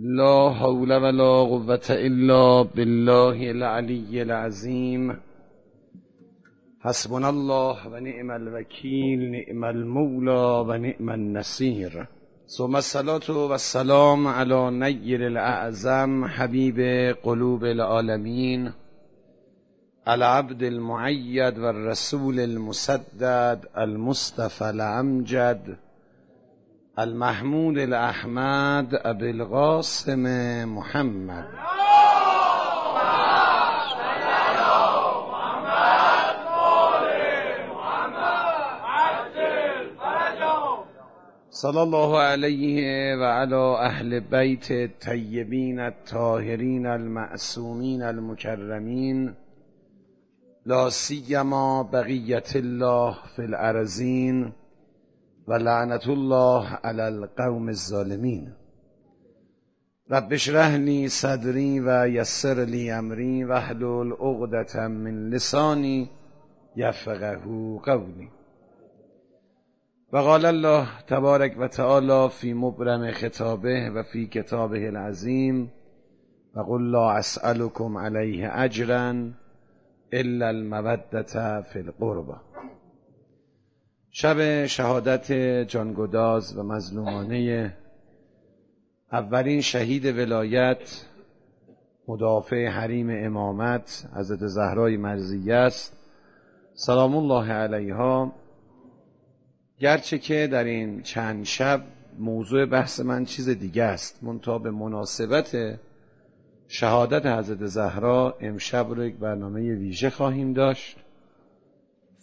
لا حول ولا قوة إلا بالله العلي العظيم. حسبنا الله ونعم الوكيل نعم المولى ونعم النصير. ثم الصلاة والسلام على نير الأعظم حبيب قلوب العالمين العبد المعيد والرسول المسدد المصطفى الأمجد. المحمود الأحمد أبي القاسم محمد. صلى الله عليه وعلى أهل بيت الطيبين الطاهرين المعصومين المكرمين. لا سيما بقية الله في الأرزين. و لعنت الله علی القوم الظالمین. رب اشرح لی صدری و یسر لی امری و احلل من لسانی یفقه قولی. و قال الله تبارک و تعالی فی مبرم خطابه و فی کتابه العظیم و قل لا اسألكم علیه اجرا الا المودة فی القربه شب شهادت جانگداز و مظلومانه اولین شهید ولایت مدافع حریم امامت حضرت زهرای مرزیه است. سلام الله علیها. گرچه که در این چند شب موضوع بحث من چیز دیگه است منتها به مناسبت شهادت حضرت زهرا امشب رو یک برنامه ویژه خواهیم داشت.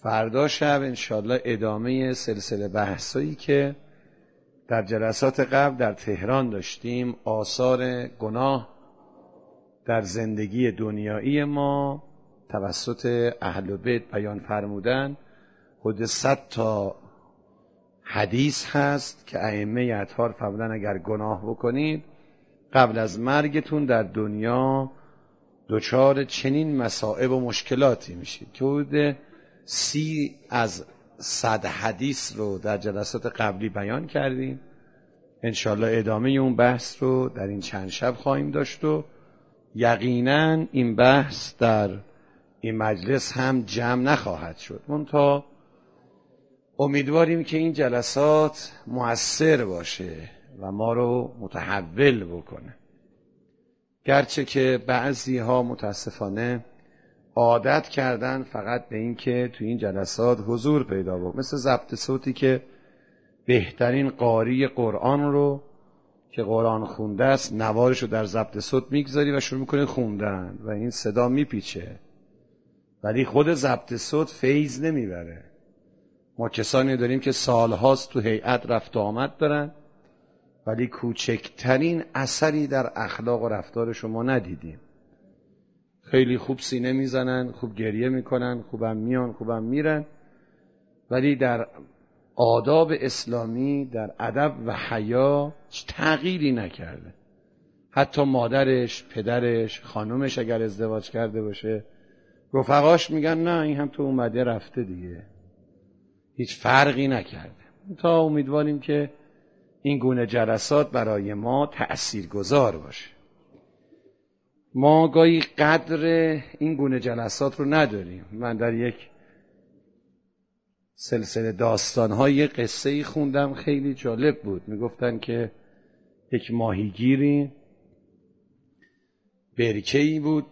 فردا شب انشالله ادامه سلسله بحثایی که در جلسات قبل در تهران داشتیم آثار گناه در زندگی دنیایی ما توسط اهل بیت بیان فرمودن. خود صد تا حدیث هست که ائمه اطهار فرمودن اگر گناه بکنید قبل از مرگتون در دنیا دچار چنین مصائب و مشکلاتی میشید که حدود سی از صد حدیث رو در جلسات قبلی بیان کردیم. انشالله ادامه اون بحث رو در این چند شب خواهیم داشت و یقینا این بحث در این مجلس هم جمع نخواهد شد. منتها امیدواریم که این جلسات موثر باشه و ما رو متحول بکنه. گرچه که بعضی ها متاسفانه عادت کردن فقط به این که تو این جلسات حضور پیدا بود مثل ضبط صوتی که بهترین قاری قرآن رو که قرآن خونده است نوارش رو در ضبط صوت می‌گذاری و شروع می‌کنه خوندن و این صدا میپیچه. ولی خود ضبط صوت فیض نمی‌بره. ما کسانی داریم که سالهاست تو هیئت رفت و آمد دارن ولی کوچکترین اثری در اخلاق و رفتار شما ندیدیم. خیلی خوب سینه می‌زنن خوب گریه می‌کنن خوبم میان خوبم میرن. ولی در آداب اسلامی در ادب و حیا تغییری نکرده. حتی مادرش پدرش خانومش اگر ازدواج کرده باشه رفقاش میگن نه این هم تو اومده رفته دیگه. هیچ فرقی نکرده. تا امیدواریم که این گونه جلسات برای ما تأثیر گذار باشه. ما گاهی قدر این گونه جلسات رو نداریم. من در یک سلسله داستانهای قصه ای خوندم خیلی جالب بود. می‌گفتن که یک ماهیگیری برکه ای بود.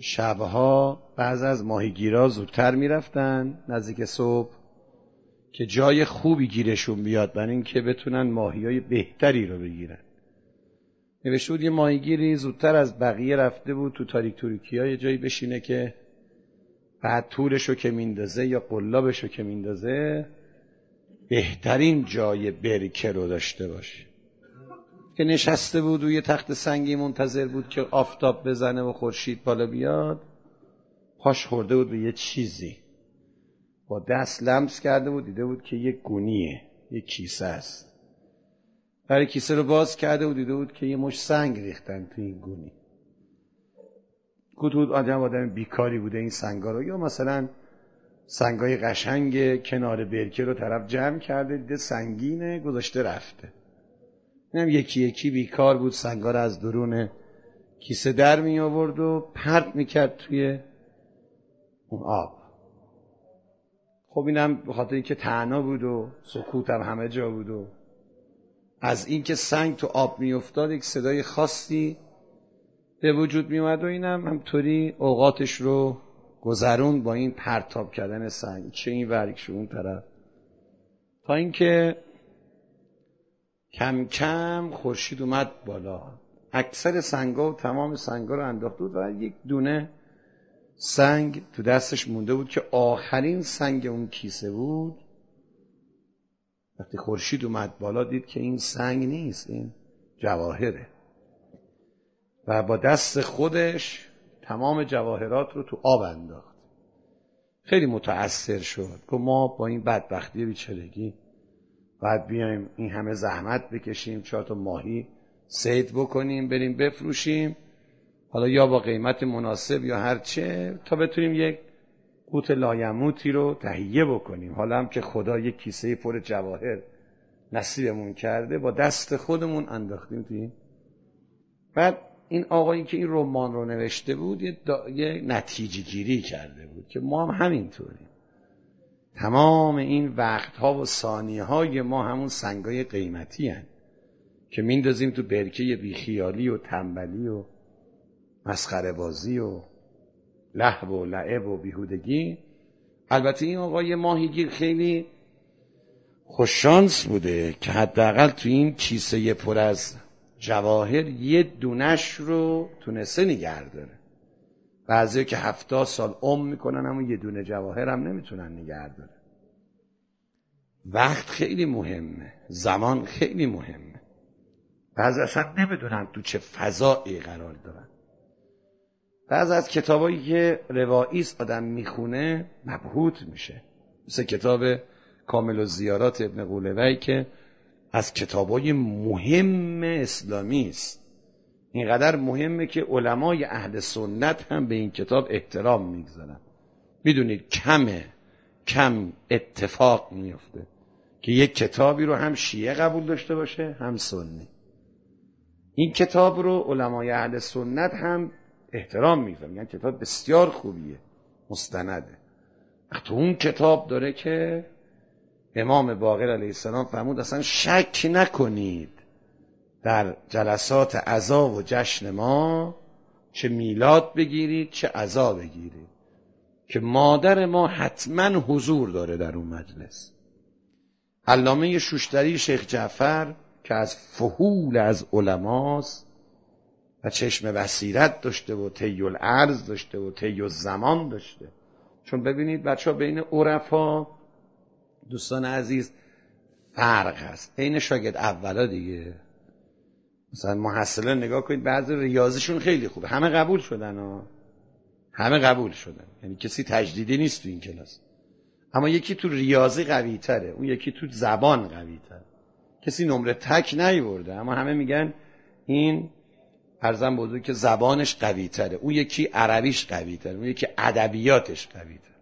شبها بعض از ماهیگیرا زودتر می‌رفتن نزدیک صبح که جای خوبی گیرشون بیاد برای اینکه بتونن ماهی های بهتری رو بگیرن. نوشته بود یه ماهیگیری زودتر از بقیه رفته بود تو تاریک توریکی های جایی بشینه که بعد تورشو که میندازه یا قلابشو که میندازه بهترین جای برکه رو داشته باشه. که نشسته بود و یه تخت سنگی منتظر بود که آفتاب بزنه و خورشید بالا بیاد. پاش خورده بود به یه چیزی. با دست لمس کرده بود دیده بود که یه گونیه یه کیسه است. برای کیسه رو باز کرده و دیده بود که یه مش سنگ ریختن تو این گونی. بود آدم آدم بیکاری بوده این سنگا رو. یا مثلا سنگای قشنگ کنار برکه رو طرف جمع کرده دیده سنگینه گذاشته رفته. اینم یکی یکی بیکار بود سنگار از درون کیسه در می آورد و پرت می‌کرد توی اون آب. خب اینم به خاطر اینکه تنها بود و سکوت هم همه جا بود و از اینکه سنگ تو آب میافتاد یک صدای خاصی به وجود میومد و اینم همطوری اوقاتش رو گذرون با این پرتاب کردن سنگ. چه این ورک اون طرف. تا اینکه کم کم خورشید اومد بالا. اکثر سنگا و تمام سنگا رو انداخته بود و یک دونه سنگ تو دستش مونده بود که آخرین سنگ اون کیسه بود. وقتی خورشید اومد بالا دید که این سنگ نیست این جواهره. و با دست خودش تمام جواهرات رو تو آب انداخت. خیلی متأثر شد. که ما با این بدبختی بیچارگی باید بیایم این همه زحمت بکشیم چهار تا ماهی سید بکنیم بریم بفروشیم. حالا یا با قیمت مناسب یا هر چه تا بتونیم یک قوت لایموتی رو تهیه بکنیم حالا هم که خدا یک کیسه پر جواهر نصیبمون کرده با دست خودمون انداختیم توی بعد این آقایی که این رمان رو نوشته بود یه, یه نتیجه گیری کرده بود که ما هم همینطوریم تمام این وقتها و ثانیه های ما همون سنگای قیمتی هن. که میندازیم تو برکه بیخیالی و تنبلی و مسخره بازی و لحب و لعب و بیهودگی. البته این آقای ماهیگیر خیلی خوششانس بوده که حداقل تو این کیسه پر از جواهر یه دونش رو تونسته نگه داره. بعضی که هفتاد سال عمر می‌کنن اما یه دونه جواهر هم نمی‌تونن نگه وقت خیلی مهمه. زمان خیلی مهمه. بعضی اصلا نمی‌دونن تو چه فضایی قرار دارن. بعض از کتابایی که روایی است آدم می‌خونه مبهوت میشه. مثل کتاب کامل و زیارات ابن قولوی که از کتابای مهم اسلامی است. اینقدر مهمه که علمای اهل سنت هم به این کتاب احترام می‌گذارن. می‌دونید کمه کم اتفاق میفته که یک کتابی رو هم شیعه قبول داشته باشه هم سنی. این کتاب رو علمای اهل سنت هم احترام می‌ذارن میگن کتاب بسیار خوبیه. مستنده. تو اون کتاب داره که امام باقر علیه السلام فرمود اصلا شک نکنید در جلسات عزا و جشن ما چه میلاد بگیرید چه عزا بگیرید. که مادر ما حتما حضور داره در اون مجلس. علامه شوشتری شیخ جعفر که از فهول از علماست و چشم بصیرت داشته و طی الارض داشته و طی زمان داشته. چون ببینید بچه ها بین عرفا دوستان عزیز فرق هست. عین شاگرد اولا دیگه. مثلا محصله نگاه کنید بعضی ریاضیشون خیلی خوبه. همه قبول شدن ها. همه قبول شدن. یعنی کسی تجدیدی نیست تو این کلاس. اما یکی تو ریاضی قوی تره اون یکی تو زبان قوی تره کسی نمره تک نیورده اما همه میگن این ارزم بزرگ که زبانش قوی تره اون یکی عربیش قوی تره اون یکی ادبیاتش قوی تره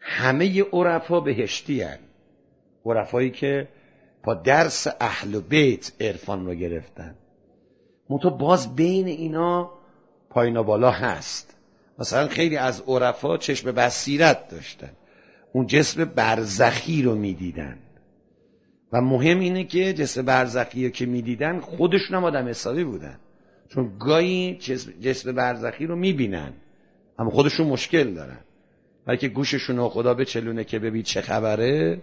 همه عرفا بهشتی هن. عرفایی که با درس اهل و بیت عرفان رو گرفتن. منتها باز بین اینا پایین بالا هست. مثلا خیلی از عرفا چشم بصیرت داشتن. اون جسم برزخی رو می‌دیدن. و مهم اینه که جسم برزخی رو که می‌دیدن خودشون هم آدم حسابی بودن. چون گاهی جسم برزخی رو می‌بینن. اما خودشون مشکل دارن. بلکه گوششون رو خدا به چلونه که ببین چه خبره.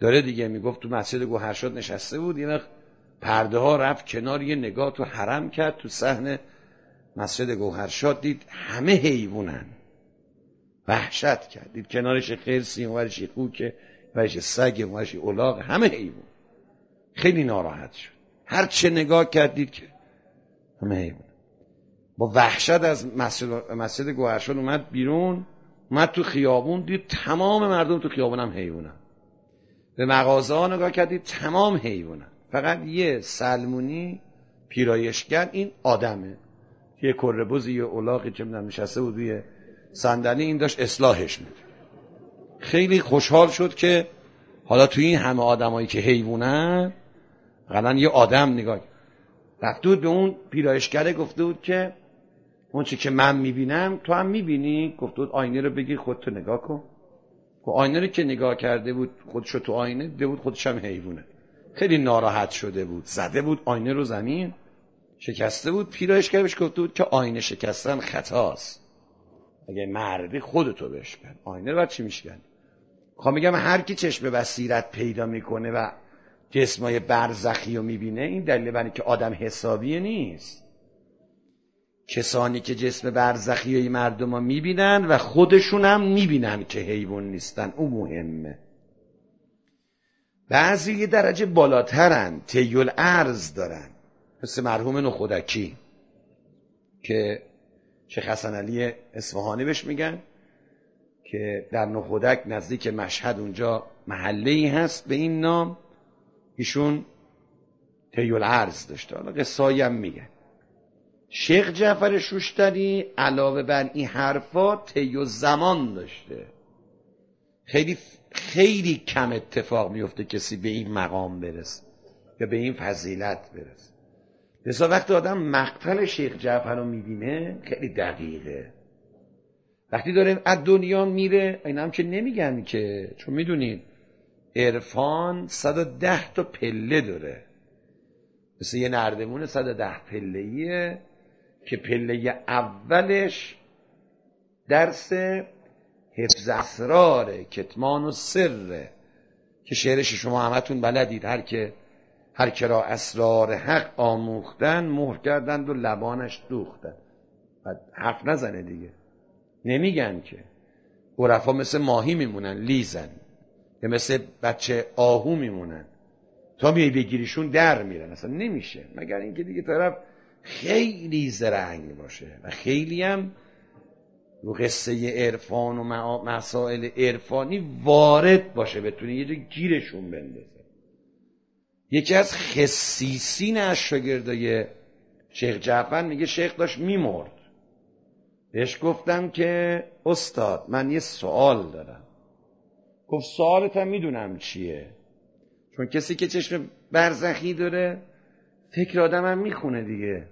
داره دیگه می‌گفت تو مسجد گوهرشاد نشسته بود. یه پرده ها رفت کنار یه نگاه تو حرم کرد تو صحنه مسجد گوهرشاد دید همه حیوانن. وحشت کرد. دید کنارش خرسی اونورش خوکه ورش سگ اونورش اولاغ همه حیوان. خیلی ناراحت شد. هر چه نگاه کرد دید که همه حیوان. با وحشت از مسجد, مسجد گوهرشاد اومد بیرون اومد تو خیابون دید تمام مردم تو خیابون هم حیوانن. به مغازه ها نگاه کردید تمام حیوانن. فقط یه سلمونی پیرایشگر این آدمه. یه کربوزی یه اولاقی چه می‌دونم نشسته بود روی صندلی این داشت اصلاحش میده خیلی خوشحال شد که حالا توی این همه آدمایی که حیوانن قلن یه آدم نگاه رفته بود به اون پیرایشگره گفته بود که اون چی که من می‌بینم تو هم می‌بینی. گفته بود آینه رو بگیر خودتو نگاه کن. و آینه رو که نگاه کرده بود خودشو تو آینه دیده بود خودش هم حیوانه. خیلی ناراحت شده بود. زده بود آینه رو زمین. شکسته بود. پیرایشگر بهش گفته بود که آینه شکستن خطاست. اگه مردی خودتو بشکن. آینه رو باید چی میشکن؟ خواهم میگم هر کی چشم بصیرت پیدا می‌کنه و جسمای برزخی رو می‌بینه این دلیل برای که آدم حسابیه نیست. کسانی که جسم برزخی های مردم ها می‌بینن و خودشون هم می‌بینن که حیوان نیستن. او مهمه. بعضی یه درجه بالاترن تیل ارز دارن. مثل مرحوم نخودکی که شیخ حسن علی اصفهانی بهش میگن که در نخودک نزدیک مشهد اونجا محله ای هست به این نام. ایشون تیل عرض داشته. حالا قصایی هم میگن شیخ جعفر شوشتری علاوه بر این حرفا طی زمان داشته. خیلی خیلی کم اتفاق میفته کسی به این مقام برسه یا به این فضیلت برسه. لذا وقتی آدم مقتل شیخ جعفر رو می‌بینه خیلی دقیقه. وقتی داره از دنیا میره این هم که نمیگن که چون می‌دونید عرفان 110 تا پله داره. مثل یه نردمون 110 پله که پله اولش درس حفظ اسراره کتمان و سره که شعرش شما همتون بلدید. هر که هر که را اسرار حق آموختن مهر کردند و لبانش دوختن. بعد حرف نزنه دیگه. نمیگن که. عرفا مثل ماهی میمونن لیزن. یا مثل بچه آهو میمونن. تا میای بگیریشون در میرن. اصلا نمیشه. مگر اینکه دیگه طرف خیلی زرنگ باشه و خیلی هم رو قصه عرفان و مسائل عرفانی وارد باشه. بتونه یه جا گیرشون بندازه. یکی از خصیصین از شاگردای شیخ جعفر میگه شیخ داشت میمرد. بهش گفتم که استاد من یه سوال دارم. گفت سوالت هم می‌دونم چیه. چون کسی که چشم برزخی داره فکر آدم هم می‌خونه دیگه.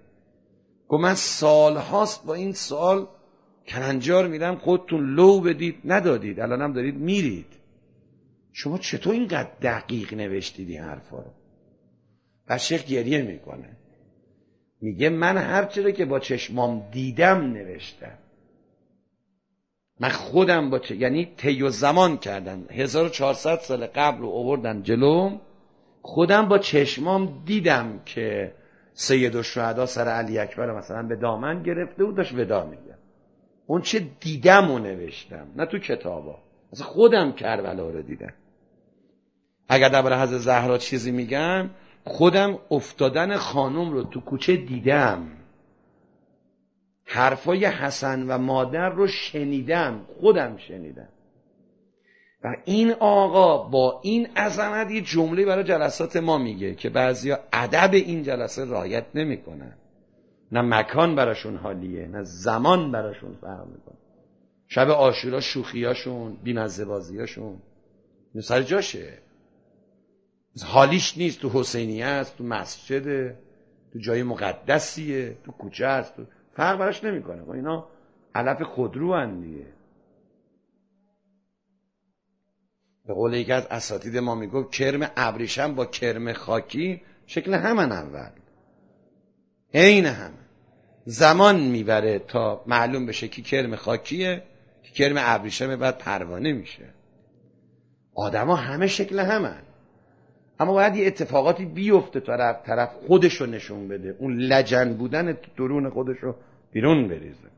گفت من سال هاست با این سوال کننجار میرم خودتون لو بدید. ندادید الان هم دارید میرید. شما چطور اینقدر دقیق نوشتید این حرفا رو؟ و شیخ گریه می‌کنه. میگه من هرچی رو که با چشمام دیدم نوشتم. من خودم با چه... یعنی طی زمان کردن. 1400 سال قبل رو آوردن جلو. خودم با چشمام دیدم که سید الشهدا سر علی اکبر مثلا به دامن گرفته و داشت ودا میگه. اون چه دیدم و نوشتم نه تو کتابا. مثلا خودم کربلا رو دیدم. اگر در حضرت زهرا چیزی میگم خودم افتادن خانم رو تو کوچه دیدم. حرفای حسن و مادر رو شنیدم خودم شنیدم. و این آقا با این عظمت یه جمله برای جلسات ما میگه که بعضیا ادب این جلسه رعایت نمی‌کنن. نه مکان براشون حالیه نه زمان براشون فهم می‌کنه. شب آشورا شوخیاشون بیمزه بازیاشون سر جاشه. حالیش نیست تو حسینیه است تو مسجد تو جای مقدسیه تو کوچه است تو فرق براش نمی‌کنه. اینا علف خودرو دیگه. به قول یکی از اساتید ما می‌گفت کرم ابریشم با کرم خاکی شکل همن اول. عین هم. زمان می‌بره تا معلوم بشه که کرم خاکیه که کرم ابریشم بعد پروانه میشه. آدما همه شکل همن اما باید یه اتفاقاتی بیفته طرف طرف خودش رو نشون بده. اون لجن بودن درون خودش رو بیرون بریزه.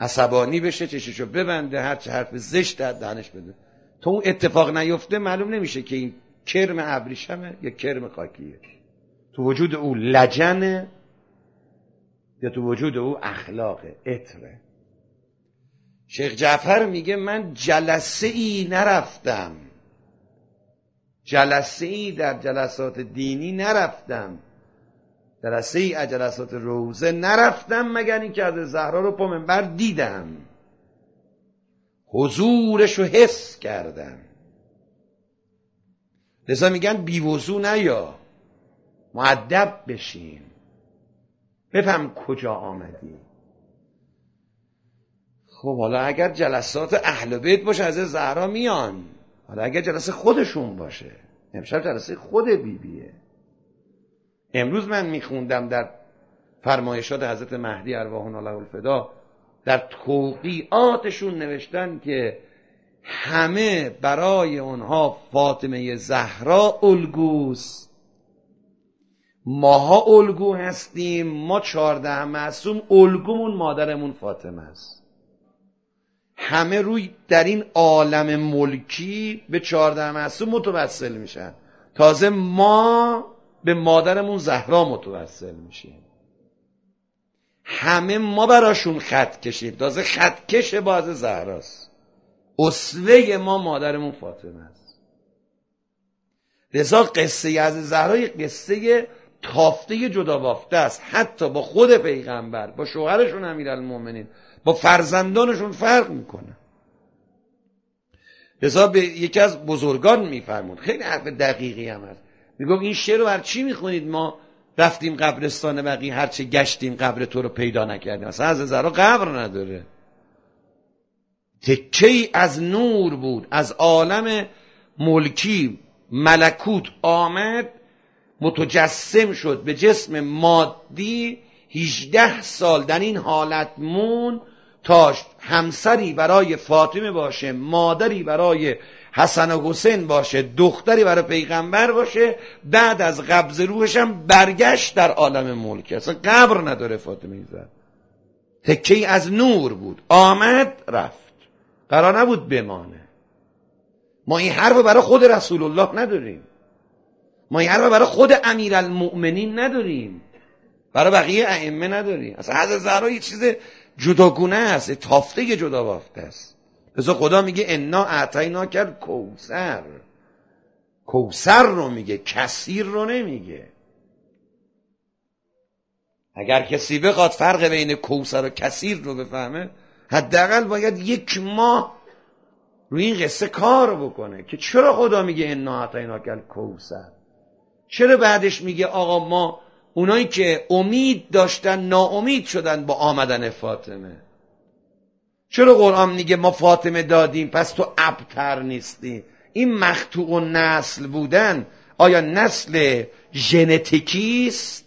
عصبانی بشه چششو ببنده هر چه حرف زشت در دهنش بده. تا اون اتفاق نیفته معلوم نمیشه که این کرم ابریشمه یا کرم خاکیه. تو وجود او لجنه یا تو وجود او اخلاق اطره شیخ جعفر میگه من جلسه ای نرفتم. جلسه ای در جلسات دینی نرفتم. جلسه ای از جلسات روزه نرفتم مگر اینکه از زهرا رو پا منبر دیدم. حضورش رو حس کردم. لذا میگن بیوزو نیا. معدب بشین. بفهم کجا آمدی. خب حالا اگر جلسات اهل بیت باشه از زهرا میان. حالا اگر جلسه خودشون باشه امشب جلسه خود بیبیه. امروز من میخوندم در فرمایشات حضرت مهدی ارواحون الله الفدا در توقیعاتشون نوشتن که همه برای اونها فاطمه زهرا الگوست. ماها الگو هستیم ما چهارده معصوم الگومون مادرمون فاطمه است. همه روی در این عالم ملکی به چهارده معصوم متوسل میشن. تازه ما به مادرمون زهرا متوسل میشیم. همه ما براشون خط کشیم. تازه خطکش باز زهراست. اصوه ما مادرمون فاطمه است. لذا قصه از زهرا قصه تافته جدا بافته است. حتی با خود پیغمبر با شوهرشون امیرالمومنین با فرزندانشون فرق می‌کنه. لذا به یکی از بزرگان میفرمود. خیلی حرف دقیقی هم هست. میگم این شعر رو بر چی می‌خونید؟ ما رفتیم قبرستان بقی هرچه گشتیم قبر تو رو پیدا نکردیم. اصلا از زرا قبر نداره. تکه از نور بود. از عالم ملکی ملکوت آمد متجسم شد. به جسم مادی 18 سال در این حالت مون تا همسری برای فاطمه باشه مادری برای حسن و حسین باشه دختری برای پیغمبر باشه بعد از قبض روحش هم برگشت در عالم ملک. اصلا قبر نداره فاطمه زد تکه از نور بود. آمد رفت. قرار نبود بمانه. ما این حرف برای خود رسول الله نداریم. ما این حرف برای خود امیر المؤمنین نداریم. برای بقیه ائمه نداریم اصلا حضرت زهرا یه چیز جداگونه است تافته جدا بافته است. لذا خدا میگه انا اعطینا کرد کوسر کوسر رو میگه کثیر رو نمیگه. اگر کسی بخواد فرق بین کوسر و کثیر رو بفهمه حداقل باید یک ماه روی این قصه کار بکنه که چرا خدا میگه انا اعطینا کرد کوسر چرا بعدش میگه آقا ما اونایی که امید داشتن ناامید شدن با آمدن فاطمه. چرا قرآن میگه ما فاطمه دادیم؟ پس تو ابتر نیستی. این مختوع نسل بودن آیا نسل ژنتیکی است؟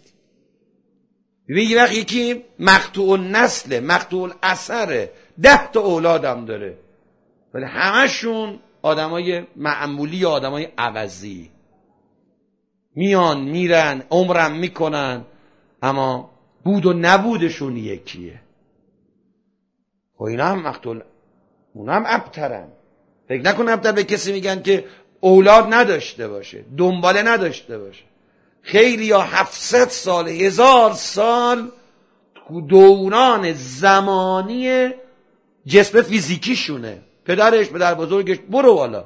یه وقت یکی مقطوع نسل مقطوع اثره ده تا اولادم داره. ولی همشون آدمای معمولی آدمای عوضی. میان میرن عمرم می‌کنن. اما بود و نبودشون یکیه. و خب اینا هم مقتول اونا هم ابترن. فکر نکن ابتر به کسی میگن که اولاد نداشته باشه دنباله نداشته باشه. خیلی یا هفتصد سال هزار سال دوران زمانی جسم فیزیکیشونه. پدرش پدر بزرگش برو والا.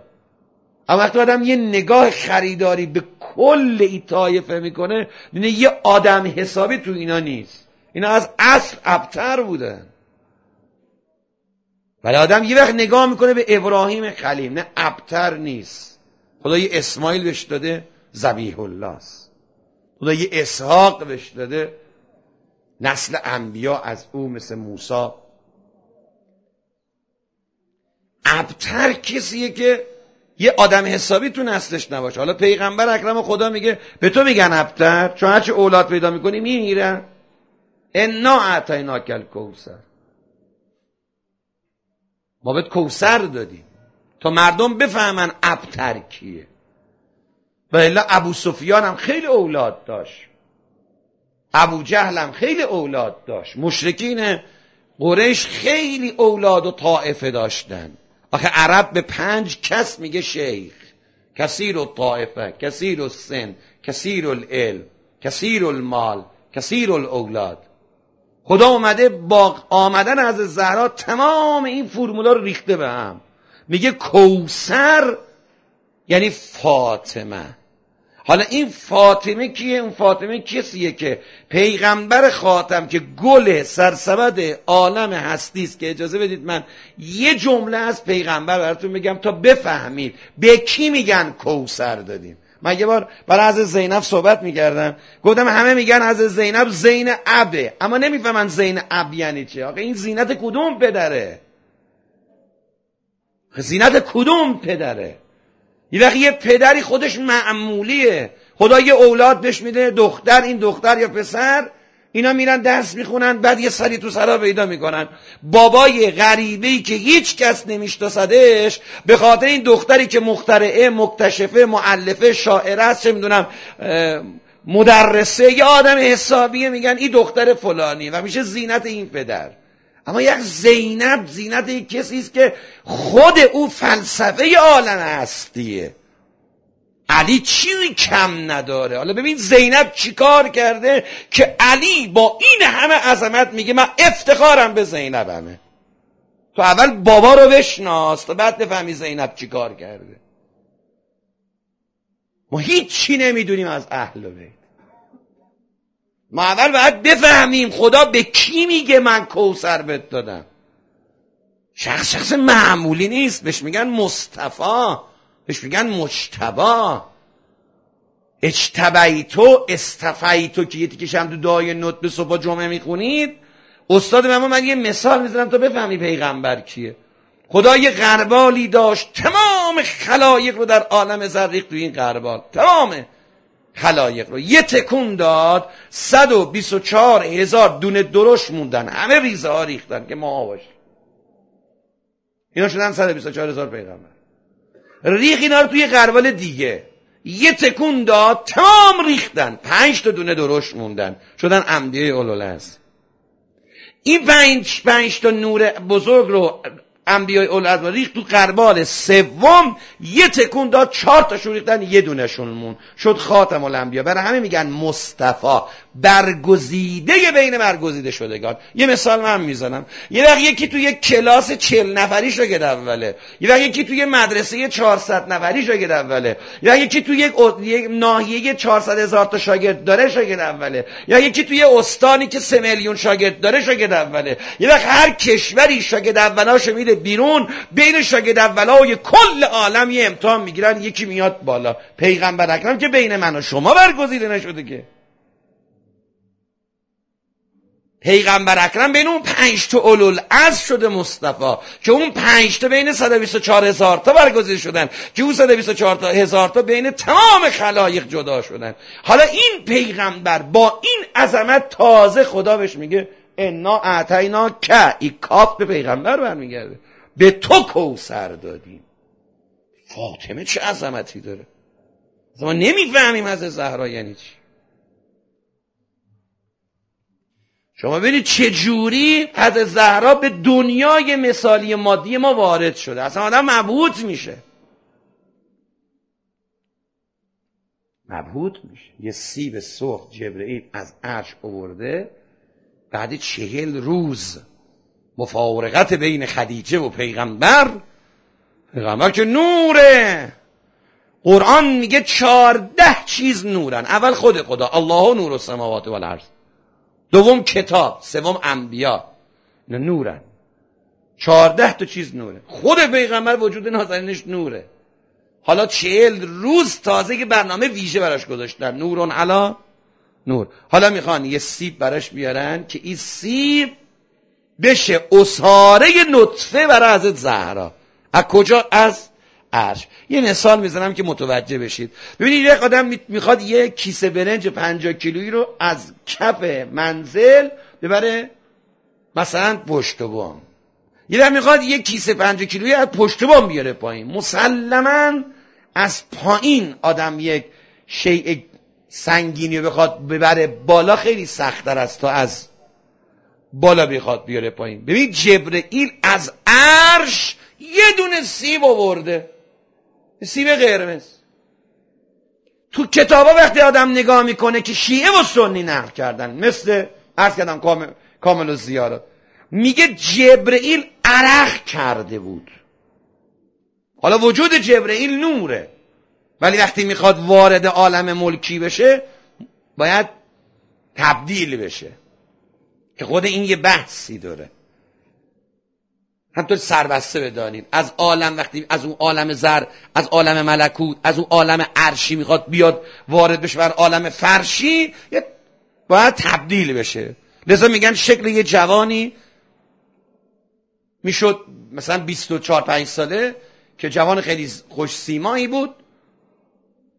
اما وقتی آدم یه نگاه خریداری به کل ای طایفه می‌کنه دینه یه آدم حسابی تو اینا نیست. اینا از اصل ابتر بودن. ولی آدم یه وقت نگاه می‌کنه به ابراهیم خلیم نه ابتر نیست. خدا یه اسماعیل بهش داده زبیح الله است خدا یه اسحاق بهش داده نسل انبیا از او مثل موسی. ابتر کسیه که یه آدم حسابی تو نسلش نباشه. حالا پیغمبر اکرم خدا میگه به تو میگن ابتر چون هرچی اولاد پیدا می‌کنی میمیرن. انا اعطینا کل کوسر ما بهت کوسر دادیم. تا مردم بفهمن ابتر کیه. و الا ابو سفیان هم خیلی اولاد داشت. ابو جهل هم خیلی اولاد داشت. مشرکین قریش خیلی اولاد و طائفه داشتن. آخه عرب به پنج کس میگه شیخ. کثیر الطائفه کثیر السن کثیر العلم کثیر المال کثیر الاولاد. خدا اومده با آمدن از زهرا تمام این فرمولا رو ریخته به هم. میگه کوسر یعنی فاطمه. حالا این فاطمه کیه؟ اون فاطمه کسیه که پیغمبر خاتم که گل سرسبد عالم هستی است که اجازه بدید من یه جمله از پیغمبر براتون میگم تا بفهمید. به کی میگن کوسر دادیم؟ من یه بار برای از زینب صحبت می‌کردم. گفتم همه میگن از زینب زین ابه. اما نمی‌فهمن زین اب یعنی چه آقا این زینت کدوم پدره؟ زینت کدوم پدره؟ یه وقتی یه پدری خودش معمولیه. خدا یه اولاد بهش میده دختر این دختر یا پسر اینا میرن درس می‌خونن بعد یه سری تو سرا پیدا می‌کنن. بابای غریبه که هیچ کس نمیشناسدش به خاطر این دختری که مخترعه مکتشفه معلفه شاعره است چه می‌دونم مدرسه یا آدم حسابیه میگن این دختر فلانی و میشه زینت این پدر. اما یک زینب زینت یک کسی است که خود او فلسفه عالم هستیه. علی چی کم نداره. حالا ببین زینب چیکار کرده که علی با این همه عظمت میگه من افتخارم به زینبمه. تو اول بابا رو بشناس تا بعد بفهمی زینب چیکار کرده. ما هیچی نمی‌دونیم از اهل بیت. ما اول باید بفهمیم خدا به کی میگه من کوسر بهت دادم. شخص شخص معمولی نیست. بهش میگن مصطفی. بهش میگن مجتبا اجتبیتو استفیتو که یه تیکش هم تو دعای نوت به صبح جمعه می‌خونید. استاد من من یه مثال می‌زنم تا بفهمی پیغمبر کیه. خدا یه غربالی داشت تمام خلایق رو در عالم زریق تو این غربال. تمام خلایق رو. یه تکون داد 124 هزار دونه درش موندن. همه ریزه ها ریختن که ما باش اینا شدن 124 هزار پیغمبر. ریخ اینا رو توی قربال دیگه. یه تکون داد تمام ریختن. پنج تا دونه درشت موندن. شدن عمدیه اولولز این پنج پنج تا نور بزرگ رو انبیای ریخت تو قربال سوم یه تکون داد چهار تا ریختن یه دونشون مون. شد خاتم الانبیا. برای همه میگن مصطفی. برگزیده بین برگزیده شدگان. یه مثال من می‌زنم. یه وقت یکی توی کلاس چل نفری شاگرد اوله. یه وقت یکی توی مدرسه 400 نفری شاگرد اوله. یا یکی توی یک, ناحیه 400 هزار تا شاگرد داره شاگرد اوله. یا یکی توی استانی که 3 میلیون شاگرد داره شاگرد اوله. یه وقت هر کشوری شاگرد اولاشو میده بیرون بین شاگرد اولای کل عالم یه امتحان می‌گیرن یکی میاد بالا. پیغمبر اکرم که بین من و شما برگزیده نشده که. پیغمبر اکرم بین اون پنج تا اولول از شده مصطفی که اون پنج تا بین 124 هزار تا برگزیده شدن که اون 124 تا هزار تا بین تمام خلایق جدا شدن. حالا این پیغمبر با این عظمت تازه خدا بهش میگه انا اعتینا که. ای کاف به پیغمبر برمیگرده. به تو کوسر دادیم. فاطمه چه عظمتی داره؟ ما نمی‌فهمیم از زهرا یعنی چی. شما ببینید چه جوری حضرت زهرا به دنیای مثالی مادی ما وارد شده. اصلا آدم مبهوت میشه. مبهوت میشه. یه سیب سرخ جبرئیل از عرش آورده. بعد چهل روز مفارقت بین خدیجه و پیغمبر پیغمبر که نوره. قرآن میگه چارده چیز نورن. اول خود خدا الله نور و سماوات و الارض دوم کتاب سوم انبیا. نه نورن. چارده تا چیز نوره. خود پیغمبر وجود نازنینش نوره. حالا چهل روز تازه که برنامه ویژه براش گذاشتن. نورون علا. نور. حالا می‌خوان یه سیب براش بیارن که این سیب بشه اصاره نطفه برای حضرت زهرا. از کجا؟ از عرش. یه مثال می‌زنم که متوجه بشید. ببینید یک آدم می‌خواد یه کیسه برنج 50 کیلویی رو از کف منزل ببره مثلا پشت بام. یه می‌خواد یه کیسه 50 کیلویی از پشت بام بیاره پایین. مسلما از پایین آدم یک شیء سنگینی بخواد ببره بالا خیلی سختتر است تا از بالا بخواد بیاره پایین. ببین جبرئیل از عرش یه دونه سیب آورده. سیب قرمز. تو کتابا وقتی آدم نگاه می‌کنه که شیعه و سنی نقل کردن مثل عرض کردم کامل, کامل و زیارت میگه جبرئیل عرق کرده بود. حالا وجود جبرئیل نوره. ولی وقتی می‌خواد وارد عالم ملکی بشه باید تبدیل بشه. که خود این یه بحثی داره. همطور سربسته بدانید از عالم وقتی از اون عالم زر از عالم ملکوت از اون عالم عرشی می‌خواد بیاد وارد بشه بر عالم فرشی باید تبدیل بشه. لذا میگن شکل یه جوانی می‌شد مثلا 24 5 ساله که جوان خیلی خوش سیمایی بود.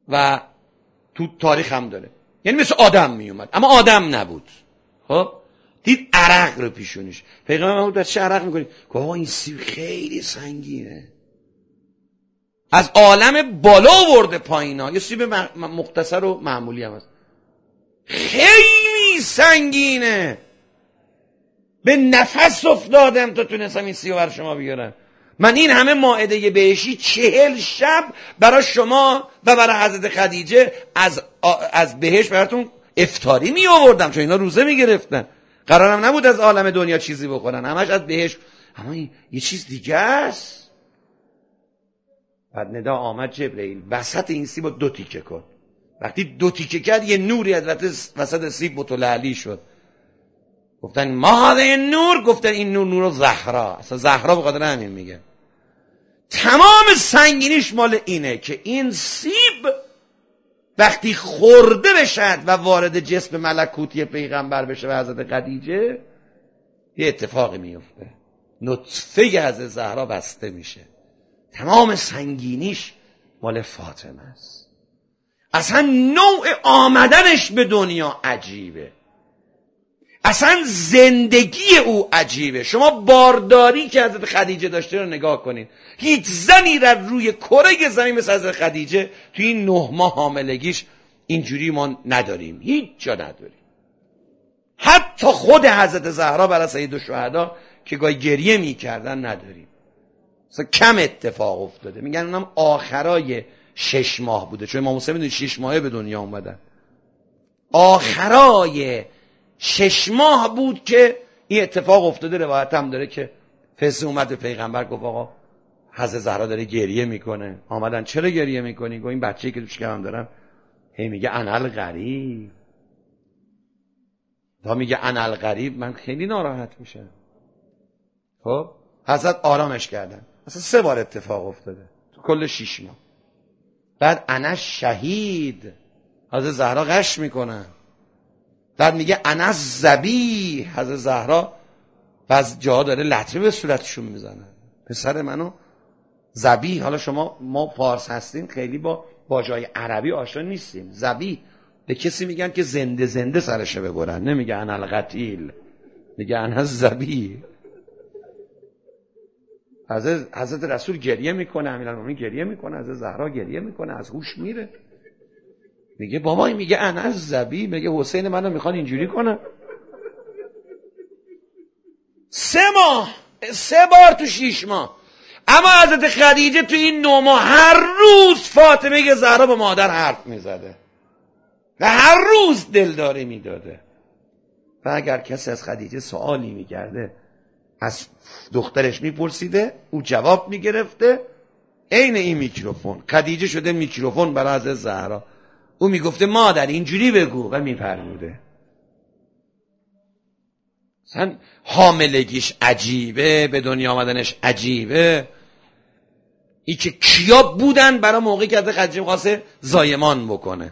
و تو تاریخ هم داره. یعنی مثل آدم میومد. اما آدم نبود. خب؟ دید عرق رو پیشونش پیغمبر محمود چه عرق می‌کنی؟ که این سیب خیلی سنگینه. از عالم بالا ورده پایین ها یه سیب مختصر و معمولی هم هست. خیلی سنگینه. به نفس افتادم تا تونستم این سیب بر شما بیارم. من این همه ماعده بهشی چهل شب برای شما و برای حضرت خدیجه از, از بهش براتون افتاری می آوردم چون اینا روزه می گرفتن. قرارم نبود از عالم دنیا چیزی بخورن. همش از بهش اما یه چیز دیگه است. بعد ندا آمد جبرئیل. وسط این سیب دو تیکه کن. وقتی دو تیکه کرد یه نوری از وسط سیب متلعلی شد. گفتن ما این نور گفتن این نور نور زهرا. اصلا زهرا به خاطر همین میگه. تمام سنگینیش مال اینه که این سیب وقتی خورده بشد و وارد جسم ملکوتی پیغمبر بشه و حضرت خدیجه یه اتفاقی میفته. نطفه از زهرا بسته میشه. تمام سنگینیش مال فاطمه است. اصلا نوع آمدنش به دنیا عجیبه. اصلا زندگی او عجیبه. شما بارداری که حضرت خدیجه داشته رو نگاه کنید هیچ زنی در روی کره زمین مثل حضرت خدیجه توی این نه ماه حاملگیش اینجوری ما نداریم. هیچ جا نداریم. حتی خود حضرت زهرا برای سید و شهدا که گاهی گریه می‌کردن نداریم. مثلا کم اتفاق افتاده. میگن اونم آخرای شش ماه بوده. چون امام حسین می‌دونی شش ماهه به دنیا اومدن. آخرای شش ماه بود که این اتفاق افتاده. روایت هم داره که فسه اومد پیغمبر گفت آقا حضرت زهرا داره گریه می‌کنه. آمدن چرا گریه می‌کنی؟ گفت این بچه که توش هم دارم هی میگه انال غریب. تا میگه انال غریب من خیلی ناراحت میشم. خب؟ حضرت آرامش کردن. اصلا سه بار اتفاق افتاده. تو کل شیش ماه. بعد انا شهید. حضرت زهرا غش می‌کنن. بعد میگه انا زبی حضرت زهرا بعض جاها داره لطمه به صورتشون می‌زنن پسر منو زبی حالا شما ما فارس هستیم خیلی با باجای عربی آشنا نیستیم. زبی به کسی میگن که زنده زنده سرشه ببرن. نمیگه انا القتیل میگه انا زبی حضرت, حضرت رسول گریه می‌کنه امیرالمومنین گریه می‌کنه حضرت زهرا گریه می‌کنه از هوش میره. میگه بابا میگه از زبی میگه حسین منو می‌خوان اینجوری کنن. سه ماه سه بار تو شیش ماه. اما حضرت خدیجه تو این نو ماه هر روز فاطمه زهرا به مادر حرف می‌زده. و هر روز دلداری می‌داده. و اگر کسی از خدیجه سوالی می‌کرده از دخترش میپرسیده او جواب می‌گرفته. عین این میکروفون. خدیجه شده میکروفون برای حضرت زهرا. او می‌گفته مادر اینجوری بگو. و میفرموده. مثلا حاملگیش عجیبه به دنیا آمدنش عجیبه. ای که کیا بودن برای موقعی که از خدیجه خواسته زایمان بکنه.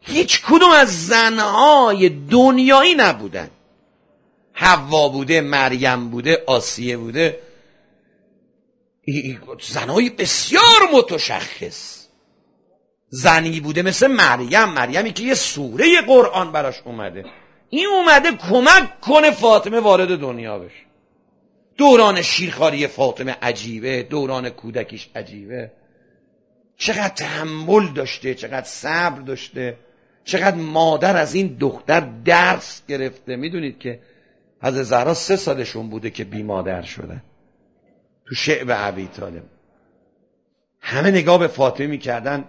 هیچ کدوم از زنهای دنیایی نبودن. حوا بوده مریم بوده آسیه بوده. زنهای بسیار متشخص. زنی بوده مثل مریم. مریمی که یه سوره قرآن براش اومده. این اومده کمک کنه فاطمه وارد دنیا بشه. دوران شیرخاری فاطمه عجیبه دوران کودکیش عجیبه. چقدر تحمل داشته چقدر صبر داشته چقدر مادر از این دختر درس گرفته. می‌دونید که حضرت زهرا سه سالشون بوده که بی مادر شده تو شعب عبی طالب. همه نگاه به فاطمه می‌کردن.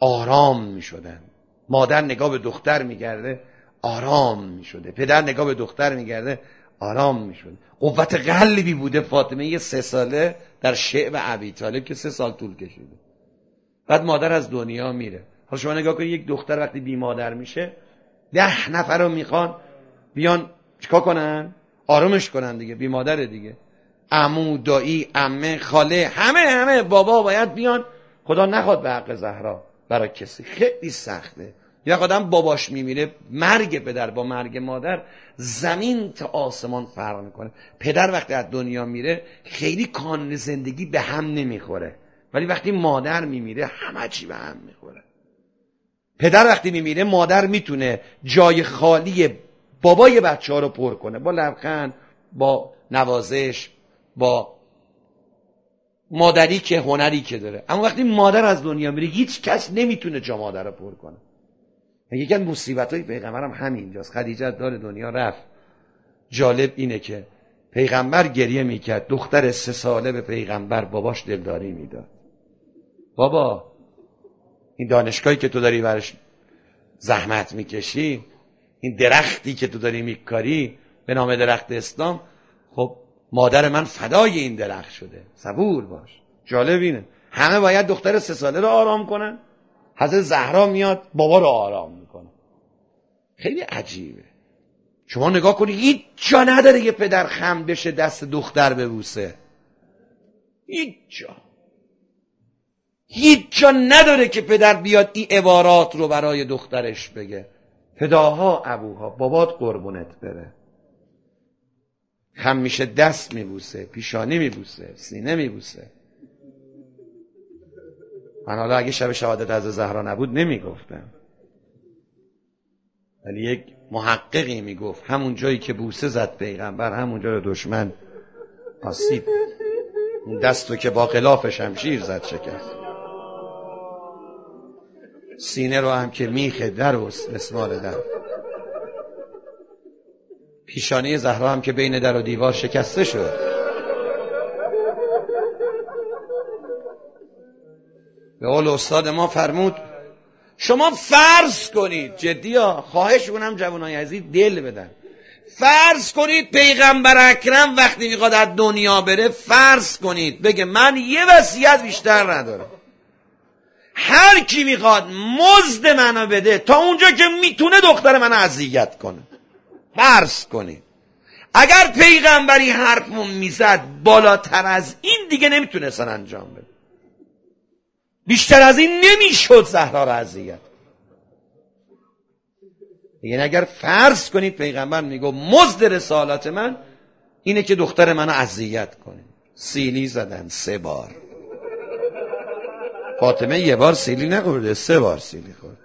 آرام می شدن مادر نگاه به دختر میگرده آرام می شده پدر نگاه به دختر میگرده آرام می شده قوت قلبی بوده فاطمه یه سه ساله در شعب عبی طالب که سه سال طول کشیده. بعد مادر از دنیا میره. حالا شما نگاه کنید یک دختر وقتی بی مادر میشه ده نفر رو می‌خوان بیان چیکار کنن؟ آرامش کنن دیگه بی مادر دیگه. امو دایی امه خاله همه همه بابا باید بیان. خدا نخواد به حق زهرا. برای کسی. خیلی سخته. یا آدم باباش میمیره مرگ پدر با مرگ مادر زمین تا آسمان فرق می‌کنه. پدر وقتی از دنیا میره خیلی کان زندگی به هم نمی‌خوره. ولی وقتی مادر میمیره همه چی به هم می‌خوره. پدر وقتی میمیره مادر می‌تونه جای خالی بابای بچه ها رو پر کنه. با لبخند با نوازش با مادری که هنری که داره. اما وقتی مادر از دنیا میره هیچ کس نمی‌تونه جا مادر رو پر کنه. یکی از مصیبت های پیغمبر هم همینجاست. خدیجه دار دنیا رفت. جالب اینه که پیغمبر گریه می‌کرد. دختر سه ساله به پیغمبر باباش دلداری می‌داد. بابا این دانشگاهی که تو داری برش زحمت می‌کشی این درختی که تو داری میکاری به نام درخت اسلام خب مادر من فدای این درخت شده. صبور باش. جالب اینه. همه باید دختر سه ساله رو آرام کنن. حضرت زهرا میاد بابا رو آرام می‌کنه. خیلی عجیبه. شما نگاه کنید هیچ جا نداره یه پدر خم بشه دست دختر ببوسه. هیچ جا. هیچ جا نداره که پدر بیاد این عبارات رو برای دخترش بگه. پداها ابوها بابات قربونت بره. خم میشه دست میبوسه پیشانی میبوسه سینه میبوسه. من حالا اگه شب شهادت از زهرا نبود نمی‌گفتم. ولی یک محققی می‌گفت همون جایی که بوسه زد پیغمبر همون رو دشمن آسیب اون دستو که با غلاف شمشیر زد شکست. سینه رو هم که میخه در و اسمال در. پیشانی زهرا هم که بین در و دیوار شکسته شد. به قول استاد ما فرمود شما فرض کنید جدی ها خواهش اونم جوانای عزیز دل بدن. فرض کنید پیغمبر اکرم وقتی می‌خواد از دنیا بره فرض کنید. بگه من یه وصیت بیشتر ندارم. هر کی می‌خواد مزد منو بده تا اونجا که می‌تونه دختر منو اذیت کنه. فرض کنید. اگر پیغمبری حرفمون می‌زد بالاتر از این دیگه نمی‌تونستن انجام بده. بیشتر از این نمی‌شد زهرا را اذیت یعنی اگر فرض کنید پیغمبر میگو مزد رسالات من اینه که دختر منو اذیت کنه. سیلی زدن سه بار. فاطمه یه بار سیلی نخورده سه بار سیلی خورد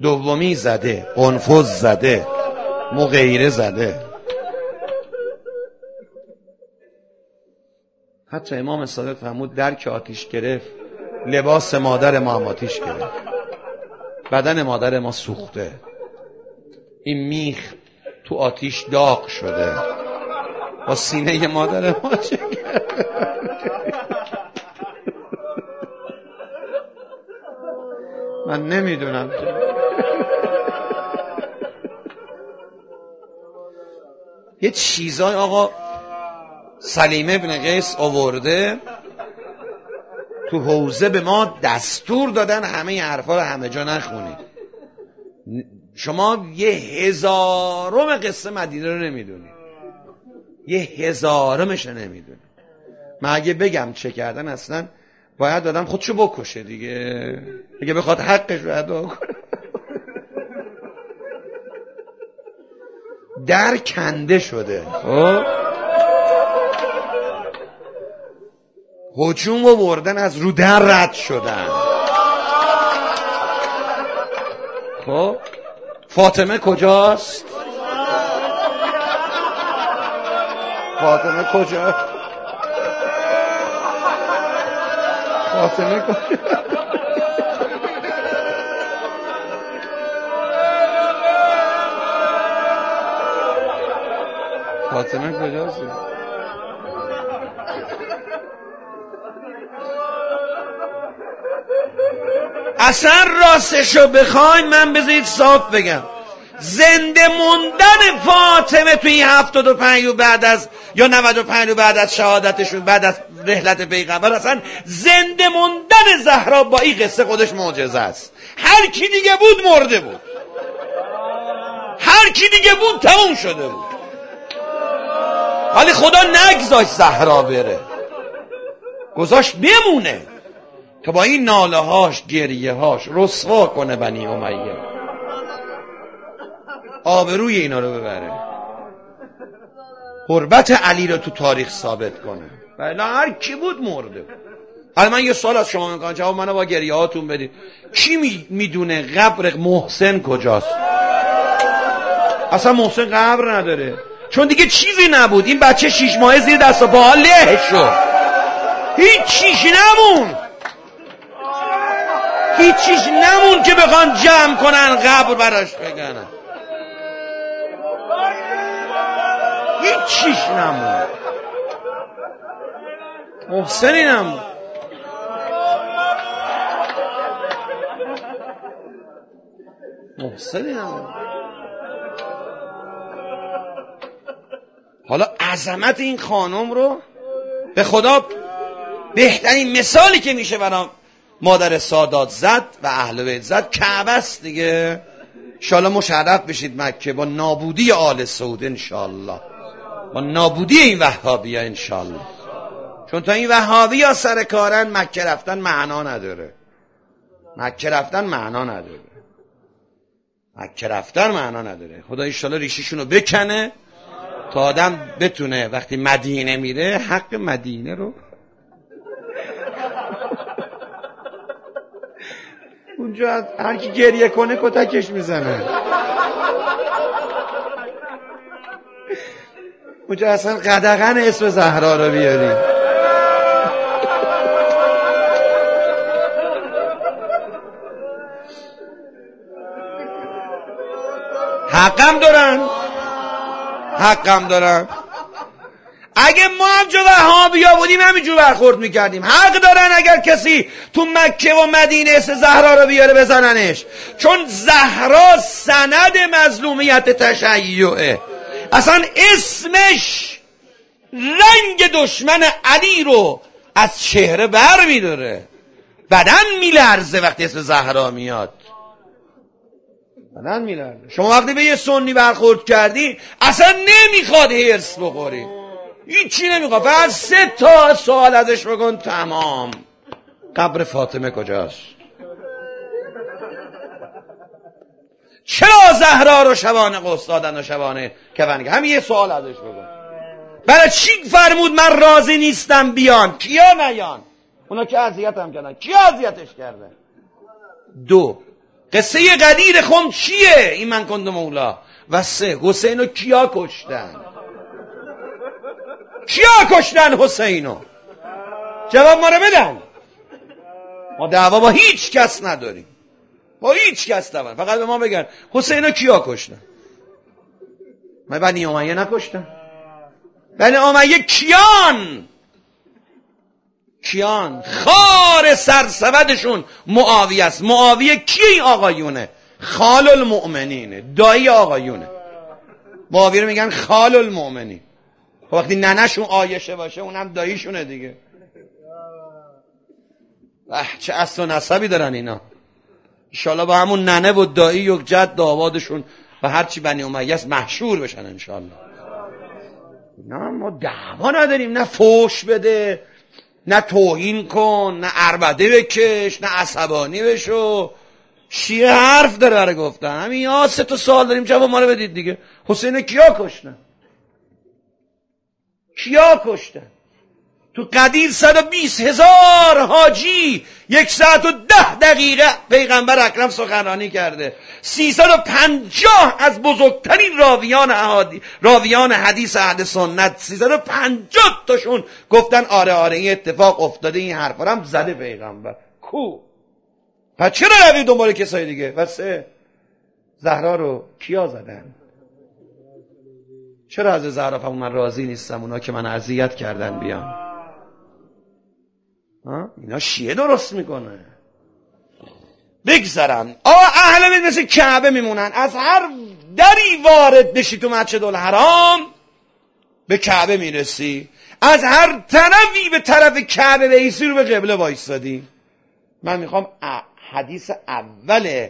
دومی زده قنفذ زده. مغیره زده. حتی امام صادق فرمود در که آتیش گرفت لباس مادر ما هم آتیش گرفت. بدن مادر ما سوخته. این میخ تو آتیش داغ شده. با سینه مادر ما چه من نمی‌دونم. یه چیزای آقا سلیم ابن قیس آورده تو حوزه به ما دستور دادن همه حرفا رو همه جا نخونید شما یه هزارم قصه مدینه رو نمی‌دونید یه هزارمش رو نمی‌دونید من اگه بگم چه کردن اصلا باید دادم خودشو بکشه دیگه. دیگه بخواد حقش رو ادا کنه. در کنده شده. خب. هجوم و بردن از رو در رد شدن. خب. فاطمه کجاست؟ فاطمه کجا؟ فاطمه کجا؟ فاطمه کجاست؟ اصلا راستشو بخوای من بذارید صاف بگم. زنده موندن فاطمه توی هفتاد و پنج بعد از یا 95 و بعد از شهادتشون بعد از رحلت پیغمبر اصلا زنده موندن زهرا با این قصه خودش معجزه است. هر کی دیگه بود مرده بود. هر کی دیگه بود تموم شده بود. ولی خدا نگذاشت زهرا بره. گذاشت بمونه. که با این ناله هاش گریه هاش رسوا کنه بنی امیه. آبروی اینا رو ببره. حربت علی رو تو تاریخ ثابت کنه. بله هر کی بود مرده. حالا من یه سوال از شما می‌کنم. جواب منو با گریه هاتون بدید کی می‌دونه قبر محسن کجاست؟ اصلا محسن قبر نداره. چون دیگه چیزی نبود. این بچه شیش ماه زیر دست و پا. له شد هیچ چیزی نمون. هیچ چیز نمون که بخوان جمع کنن قبر براش بگنن. هیچ چیز نمون. محسنی نمون. محسنی نمون. حالا عظمت این خانم رو به خدا بهترین مثالی که میشه برام مادر سادات زد و اهل بیت زد. کعبه است دیگه. انشالله مشرف بشید مکه. با نابودی آل سعود انشالله با نابودی این وهابی ها انشالله چون تا این وهابی ها سر کارن مکه رفتن معنا نداره. مکه رفتن معنا نداره. مکه رفتن معنا نداره. خدا انشالله ریشیشون رو بکنه. تا آدم بتونه وقتی مدینه میره حق مدینه رو اونجا هر کی گریه کنه کتکش می‌زنه. اونجا اصلا قدغن اسم زهرا رو بیاری. حقم دارن. حقم دارن اگه ما هم جو وهابیا بودیم همینجور برخورد می‌کردیم. حق دارن اگر کسی تو مکه و مدینه اسم زهرا رو بیاره بزننش. چون زهرا سند مظلومیت تشیعه. اصلا اسمش رنگ دشمن علی رو از چهره بر میداره بدن میلرزه وقتی اسم زهرا میاد. بدن میلرزه. شما وقتی به یه سنی برخورد کردی اصلا نمی‌خواد هرس بخوری. هیچی نمی‌خواد؟ فقط سه تا سوال ازش بکن تمام. قبر فاطمه کجاست؟ چرا زهرا رو شبانه قصدادن و شبانه کفنگه همین یه سوال ازش بکن. برای چی فرمود من راضی نیستم بیان کیا نیان اونا که اذیت هم کردن. کیا اذیتش کرده؟ دو. قصه قدیر خم چیه این من کند مولا؟ و سه حسین کیا کشتن؟ کیا کشتن حسینو؟ جواب ما رو بدن. ما دعوا با هیچ کس نداریم. با هیچ کس نداریم فقط به ما بگن حسینو کیا کشتن؟ من بنی امیه نکشتن بنی امیه کیان؟ کیان؟ خار سرسودشون معاویه است. معاویه کی آقایونه؟ خال المؤمنینه دایی آقایونه. معاویه رو میگن خال المؤمنین خب وقتی ننشون آیشه باشه اونم داییشونه دیگه. چه اصل و نصبی دارن اینا. انشالله با همون ننه و دایی و جد آبادشون و هرچی بنی امیه است محشور بشن انشالله نه ما دعوا نداریم. نه فوش بده نه توهین کن نه اربده بکش نه عصبانی بشو. شیعه حرف داره برای گفتن. همین یا سه تا سال داریم جواب ما رو بدید دیگه. حسین کیا کشتن؟ کیا کشتن؟ تو قدیر 120 هزار حاجی یک ساعت و ده دقیقه پیغمبر اکرم سخنرانی کرده. 350 از بزرگترین راویان احادی راویان حدیث اهل سنت. 350 تاشون گفتن آره آره این اتفاق افتاده این حرفا هم زده پیغمبر. کو؟ پس چرا روی دنبال کسای دیگه؟ و سه. زهرا رو کیا زدن؟ چرا از زهرا من راضی نیستم اونا که من اذیت کردن بیان. اینا شیعه درست می‌کنه. بگذرن. آقا اهل بیت مثل کعبه میمونن. از هر دری وارد بشی تو مسجد الحرام به کعبه می‌رسی. از هر طرفی به طرف کعبه بیسی رو به قبله وایستادی. من می‌خوام حدیث اول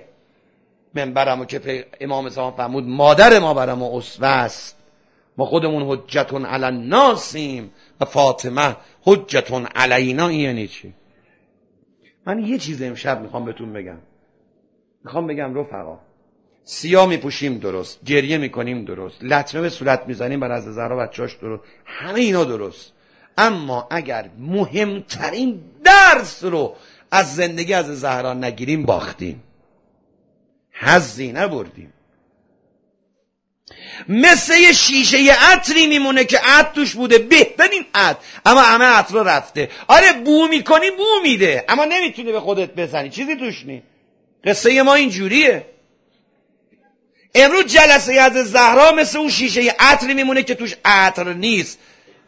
منبرمو که امام زمان فرمود مادر ما برم و است. ما خودمون حجتون علی الناسیم فاطمه حجتون علینا این یعنی چی؟ من یه چیز امشب می‌خوام بهتون بگم. می‌خوام بگم رفقا سیاه میپوشیم درست گریه می‌کنیم درست لطمه به صورت می‌زنیم بر از زهرا بچاش درست همه اینا درست. اما اگر مهمترین درس رو از زندگی از زهرا نگیریم باختیم. حزی نبردیم. مثل یه شیشه یه عطری میمونه که عطر توش بوده. بهترین عطر اما همه عطر رفته. آره بو می‌کنی بو میده. اما نمی‌تونی به خودت بزنی. چیزی توش نی. قصه ما اینجوریه. امروز جلسه از زهرا مثل اون شیشه عطری میمونه که توش عطر نیست.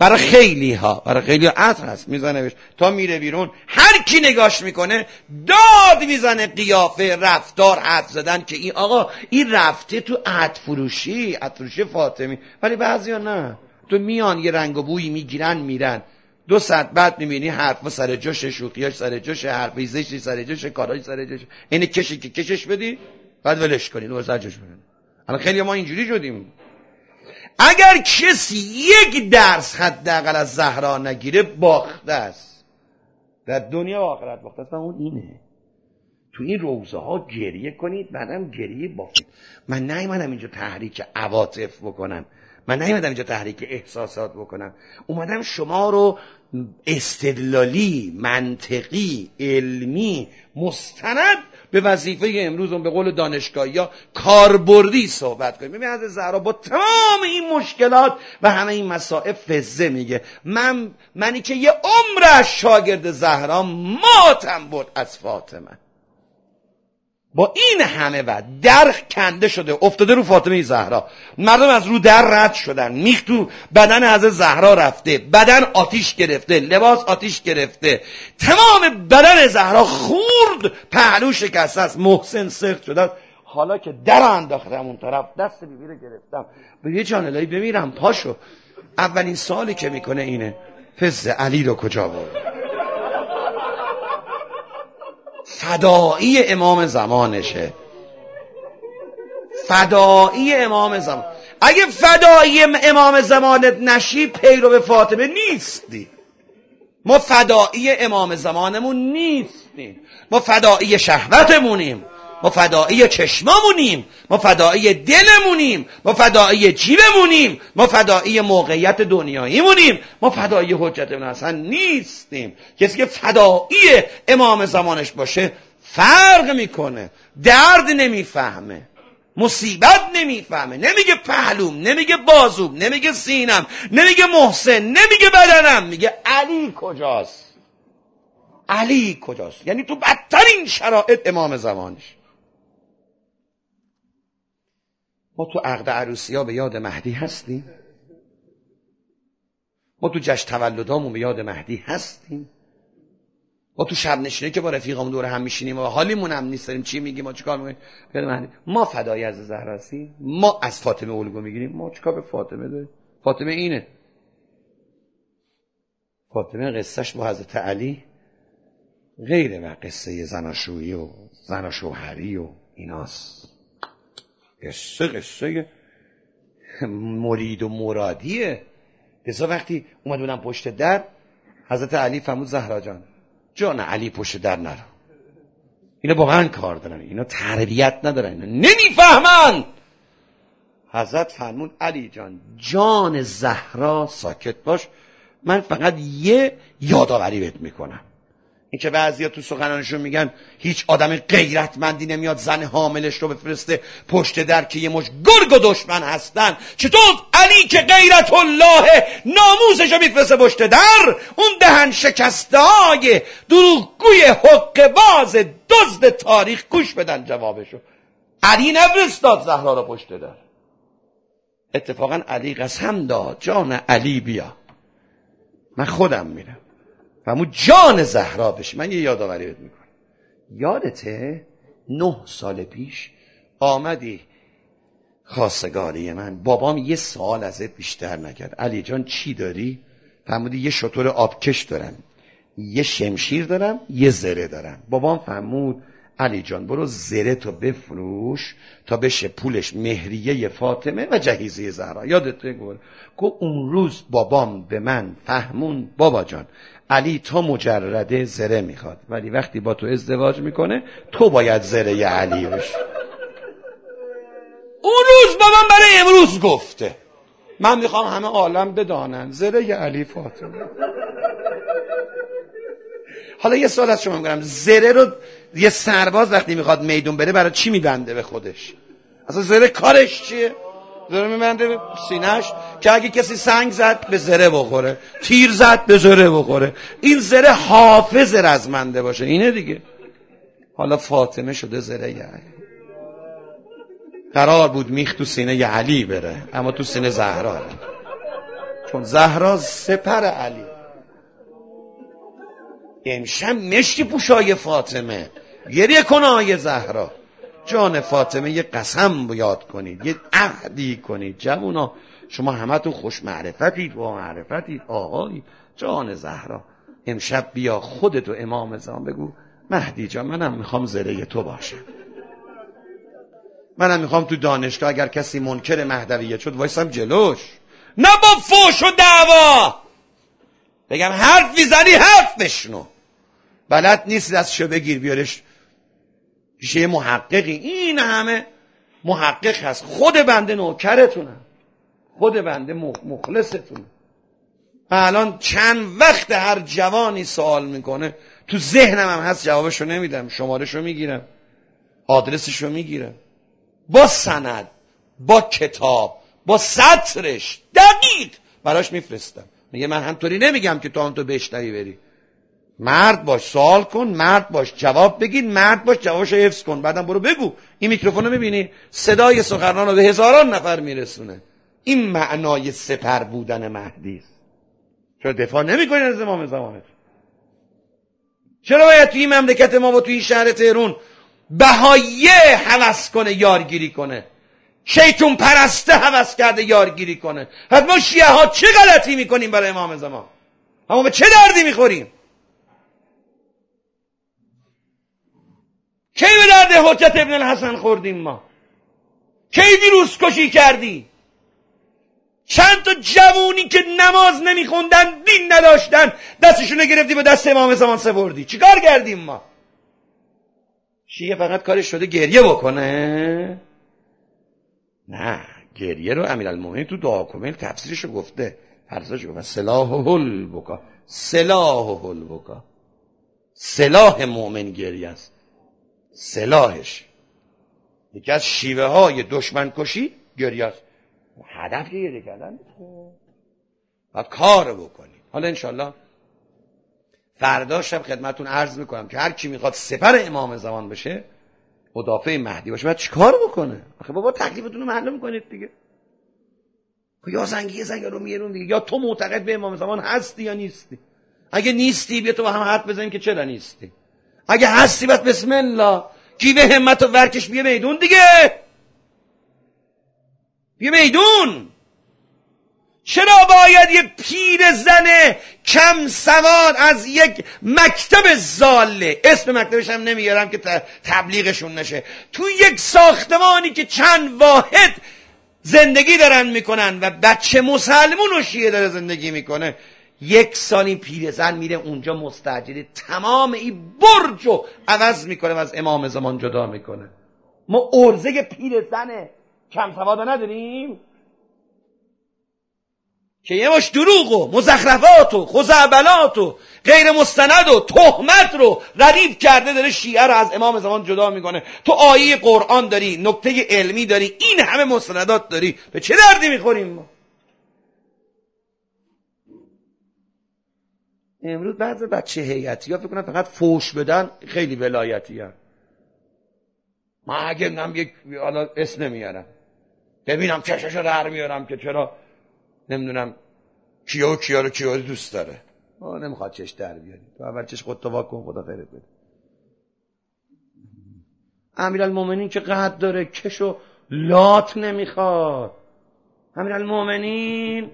برای خیلی ها برای خیلی عطر هست می‌زنه بهش. تا میره بیرون هر کی نگاش می‌کنه داد می‌زنه قیافه رفتار حد زدن که این آقا این رفته تو عطر فروشی عطر فروشی فاطمی. ولی بعضی ها نه. تو میان یه رنگ و بویی می‌گیرن میرن. دو ساعت بعد می‌بینی حرف سر جوش شوخیاش سر جوش حرف زشتی سر جوش کاراش سر جوش اینه کشی که کشش بدی بعد ولش کنی دو جوش بدی الان خیلی ما اینجوری شدیم. اگر کسی یک درس حداقل از زهرا نگیره باخته است. در دنیا و آخرت باخته است. و اون اینه. تو این روزه ها گریه کنید بعدم گریه بافید من نیومدم اینجا تحریک عواطف بکنم. من نیومدم اینجا تحریک احساسات بکنم. اومدم شما رو استدلالی منطقی علمی مستند به وظیفه امروز به قول دانشگاهی یا کاربردی صحبت کنیم. ببین از زهرا با تمام این مشکلات و همه این مسائل فزه میگه. من منی که یه عمر از شاگرد زهرا ماتم بود از فاطمه. با این همه و در کنده شده افتاده رو فاطمه زهرا. مردم از رو در رد شدن میخ تو بدن از زهرا رفته بدن آتیش گرفته لباس آتیش گرفته. تمام بدن زهرا خورد پهلو شکسته است محسن سرد شده حالا که در انداختم اون طرف دست بیبی رو گرفتم. به یه جانلایی بمیرم پاشو. اولین سالی که می‌کنه اینه فز علی رو کجا برد فدایی امام زمانشه. فدایی امام زمان. اگه فدایی امام زمانت نشی پیرو فاطمه نیستی. ما فدایی امام زمانمون نیستیم. ما فدایی شهوتمونیم. ما فدایی چشمامونیم ما فدایی دلمونیم ما فدایی جیبمونیم ما فدایی موقعیت دنیاییمونیم ما فدایی حجت ابن حسن نیستیم. کسی که فدایی امام زمانش باشه فرق می‌کنه درد نمی‌فهمه مصیبت نمی‌فهمه. نمیگه پهلوم نمیگه بازوم نمیگه سینم نمیگه محسن نمیگه بدنم میگه علی کجاست؟ علی کجاست؟ یعنی تو بدترین شرایط امام زمانش. ما تو عقد عروسی ها به یاد مهدی هستیم. ما تو جشن تولدامون به یاد مهدی هستیم. ما تو شب نشینه که با رفیقامون دور هم میشینیم و حالیمون هم نیست داریم چی میگیم؟ ما چیکار می‌کنیم؟ مهدی. ما فدای از زهرا هستیم. ما از فاطمه الگو می‌گیریم. ما چیکار به فاطمه داریم؟ فاطمه اینه. فاطمه قصهش با حضرت علی غیر و قصه زناشویی و زناشوهری و ایناست. قصه قصه مرید و مرادیه. لذا وقتی اومد بودن پشت در حضرت علی فرمود زهرا جان جان علی پشت در نرو. اینا با من کار دارن اینا تربیت ندارن اینا نمی‌فهمن. حضرت فرمود علی جان جان زهرا ساکت باش من فقط یه یادآوری بهت می‌کنم. این که بعضیا تو سخنانشون میگن هیچ آدم غیرتمندی نمیاد زن حاملش رو بفرسته پشت در که یه مش گرگ و دشمن هستن. چطور؟ علی که غیرت الله ناموسش رو میفرسته پشت در اون دهن شکسته های دروغگوی حق باز دزد تاریخ گوش بدن جوابشو. علی نفرستاد زهرا رو پشت در. اتفاقا علی قسم داد. جان علی بیا. من خودم میرم. و جان زهرا بشه من یه یادآوری بهت می‌کنم. یادته نه سال پیش آمدی خواستگاری من. بابام یه سال ازت بیشتر نکرد. علی جان چی داری؟ فرمودی یه شطور آبکش دارم. یه شمشیر دارم یه زره دارم. بابام فرمود علی جان برو زره تو بفروش تا بشه پولش مهریه فاطمه و جهیزیه زهرا. یادت گفت گفت اون روز بابام به من فهمون بابا جان علی تا مجرده زره می‌خواد ولی وقتی با تو ازدواج می‌کنه تو باید زره علی بشی. اون روز بابام برای امروز گفته من می‌خوام همه عالم بدانن. زره علی فاطمه. حالا یه سوال از شما می‌کنم. زره رو یه سرباز وقتی می‌خواد میدون بره برای چی میبنده به خودش؟ اصلا زره کارش چیه؟ زره میبنده به سینش که اگه کسی سنگ زد به زره بخوره تیر زد به زره بخوره. این زره حافظ رزمنده باشه. اینه دیگه. حالا فاطمه شده زره یعنی. قرار بود میخ تو سینه علی بره اما تو سینه زهرا چون زهرا سپر علی. امشب مشتی پوشای فاطمه. گریه کنه آیه زهرا. جان فاطمه یه قسم یاد کنید یه عهدی کنید. جوونا شما همه تو خوش معرفتید با معرفتید آقایی جان زهرا امشب بیا خودتو امام زمان بگو. مهدی جان منم می‌خوام زره تو باشم. منم می‌خوام تو دانشگاه اگر کسی منکر مهدویت شد وایسم جلوش. نه با فوش و دعوا! بگم حرف زنی حرف بشنو. بلد نیست از شو بگیر بیارش پیش محققی. این همه محقق هست. خود بنده نوکرتونم خود بنده مخلصتونم الان چند وقت هر جوانی سوال می‌کنه. تو ذهنم هم هست جوابشو نمیدم. شمارشو می‌گیرم. آدرسشو می‌گیرم. با سند با کتاب با سطرش. دقیق! براش میفرستم. میگه من همطوری نمیگم که تو هم تو بشنوی بری. مرد باش سوال کن مرد باش جواب بگیر مرد باش جوابش حفظ کن. بعدم برو بگو. این میکروفون رو می‌بینی؟ صدای سخنران رو به هزاران نفر میرسونه. این معنای سپر بودن مهدی است. چرا دفاع نمی‌کنین از امام زمانت چرا باید توی این مملکت ما و توی این شهر تهرون بهایه حوس کنه یارگیری کنه؟ شیطون پرسته حوس کرده یارگیری کنه؟ حتما شیعه ها چه غلطی می‌کنیم برای امام زمان؟ اما به چه دردی می‌خوریم؟ کی به درد حجت ابن الحسن خوردیم ما؟ کی دیروز کشی کردی؟ چند تا جوونی که نماز نمیخوندن دین نداشتن دستشون گرفتی به دست امام زمان سپردی. چیکار کردیم ما؟ شیعه فقط کارش شده گریه بکنه؟ نه گریه رو المومنین تو دعا کمیل تفسیرش گفته. فرزاش گفته. سلاح هل بکا سلاح هل بکا سلاح مؤمن گریه است. سلاحش. یکی از شیوه های دشمن کشی گریه هدف گریه کردن. باید کار بکنی حالا انشالله فردا شب خدمتون عرض می‌کنم که هر کی می‌خواد سپر امام زمان بشه مدافع مهدی باشه. باید چیکار بکنه؟ آخه بابا تکلیفتون رو معلوم کنید دیگه. خب یا زنگی زنگ رو میرون دیگه یا تو معتقد به امام زمان هستی یا نیستی؟ اگه نیستی بیا تو با هم حرف بزنیم که چرا نیستی؟ اگه هستی بس بسم الله. کی به همت و ورکش بیا میدون دیگه. بیا میدون. چرا باید یه پیر زن کم سواد از یک مکتب زاله؟ اسم مکتبش هم نمیارم که تبلیغشون نشه. تو یک ساختمانی که چند واحد زندگی دارن می‌کنن و بچه مسلمون و شیعه داره زندگی می‌کنه. یک سالی پیرزن میره اونجا مستجره تمام این برج رو عوض می‌کنه و از امام زمان جدا می‌کنه. ما ارزه پیرزن کم سواد نداریم؟ که یه مش دروغ و مزخرفات و خزعبلات و غیر مستند و تهمت رو ردیف کرده داره شیعه رو از امام زمان جدا می‌کنه. تو آیه قرآن داری نکته علمی داری این همه مستندات داری. به چه دردی می‌خوریم ما؟ امروز بعض بچه هیئتی ها فکر کنم فقط فوش بدن خیلی ولایتی هم. ما اگه نم یک حالا اسم نمیارم. ببینم چشش رو در میارم که چرا نمی‌دونم کیا و کیا رو کیا دوست داره. ما نمی‌خواد چش در بیاری. تو اول چش خود تو کن خدا خیرت بده. المومنین که قد داره کشو لات نمی‌خواد. المومنین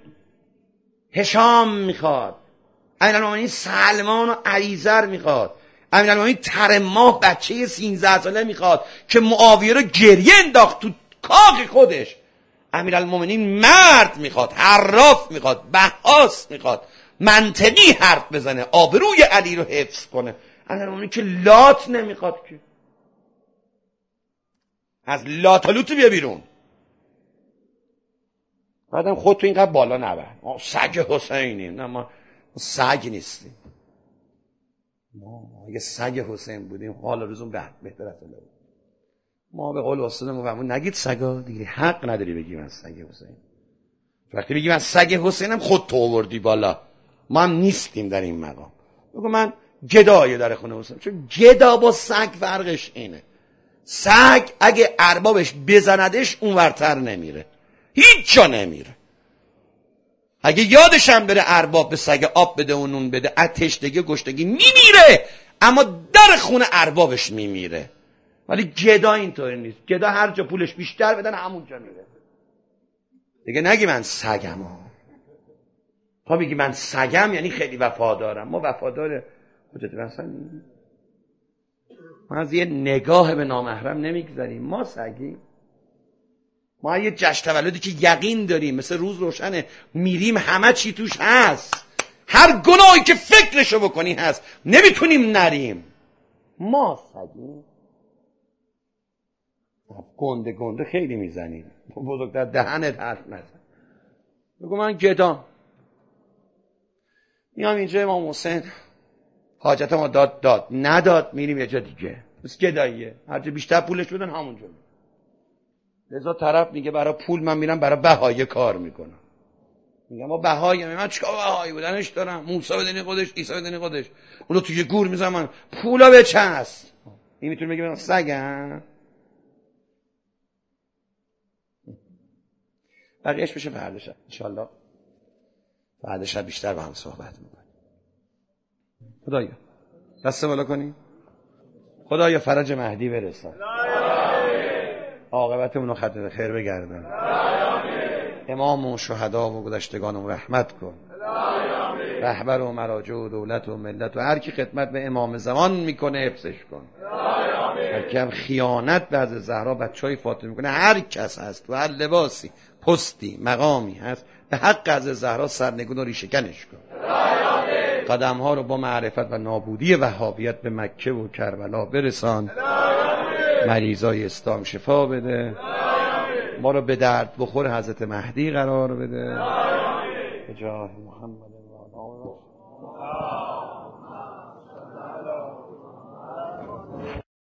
هشام می‌خواد. المومنین سلمان و عیزر می‌خواد. امیرالمومنین تر ماه بچه 13 ساله می‌خواد که معاویه رو گریه انداخت تو کاخ خودش. امیرالمومنین مرد می‌خواد حراف می‌خواد بحاس می‌خواد منطقی حرف بزنه آبروی علی رو حفظ کنه. امیرالمومنین که لات نمی‌خواد که. از لاتالوت بیا بیرون. بعدم خود تو اینقدر بالا نبر. سگ حسینیم. نه ما سگ نیستیم. ما اگه سگ حسین بودیم حالا روزون بهتر از بود. ما به قول استادمون فرمود نگید سگا دیگه حق نداری بگی من سگ حسین. وقتی بگی من سگ حسینم خود تو آوردی بالا. ما هم نیستیم در این مقام. بگو من گدای در خونه حسین. چون گدا با سگ فرقش اینه. سگ اگه اربابش بزندش اون ورتر نمیره. هیچ جا نمیره. اگه یادشم بره ارباب به سگ آب بده و نون بده اتشتگی گشتگی میمیره. اما در خونه اربابش میمیره. ولی گدا اینطوری نیست. گدا هر جا پولش بیشتر بدن همونجا میره. دیگه نگی من سگم ها تا میگی من سگم یعنی خیلی وفادارم. ما وفادار خودت مثلا ما از یه نگاه به نامحرم نمی‌گذاریم ما سگیم. ما یه جشن تولدی که یقین داریم مثل روز روشنه. میریم همه چی توش هست. هر گناهی که فکرشو بکنی هست. نمی‌تونیم نریم. ما سگیم گنده گنده خیلی می‌زنیم. بزرگتر دهنت حرف نزن. بگو من گدام. میام اینجا امام حسین. حاجت ما داد داد. نداد میریم یه جا دیگه. بس گداییه. هرچه بیشتر پولش بدن همونجا. لذا طرف میگه برای پول من میرم برای بهای کار می‌کنم. میگم ما بهایی من چیکار بهایی بودنش دارم؟ موسی بدنی خودش عیسی بدنی خودش. اونو توی گور می‌زنم پولا به هست این می‌تونه بگه من سگم. بقیهش بشه فردا شب. انشالله فردا شب بیشتر با هم صحبت می‌کنیم. خدایا دست بالا کنیم خدایا فرج مهدی برسان. عاقبتمون رو خط خیر بگردن. امام و شهدا و گذشتگان رحمت کن. رهبر و مراجع و دولت و ملت و هر کی خدمت به امام زمان می‌کنه حفظش کن. هر کی هم خیانت به از زهرا بچه های فاطمه می‌کنه هر کس هست. و هر لباسی پستی مقامی هست به حق از زهرا سرنگون و ریشکنش کن. قدم ها رو با معرفت و نابودی وهابیت به مکه و کربلا برسان. مریضای استام شفا بده. ما رو به درد بخور حضرت مهدی قرار بده. به جاه محمد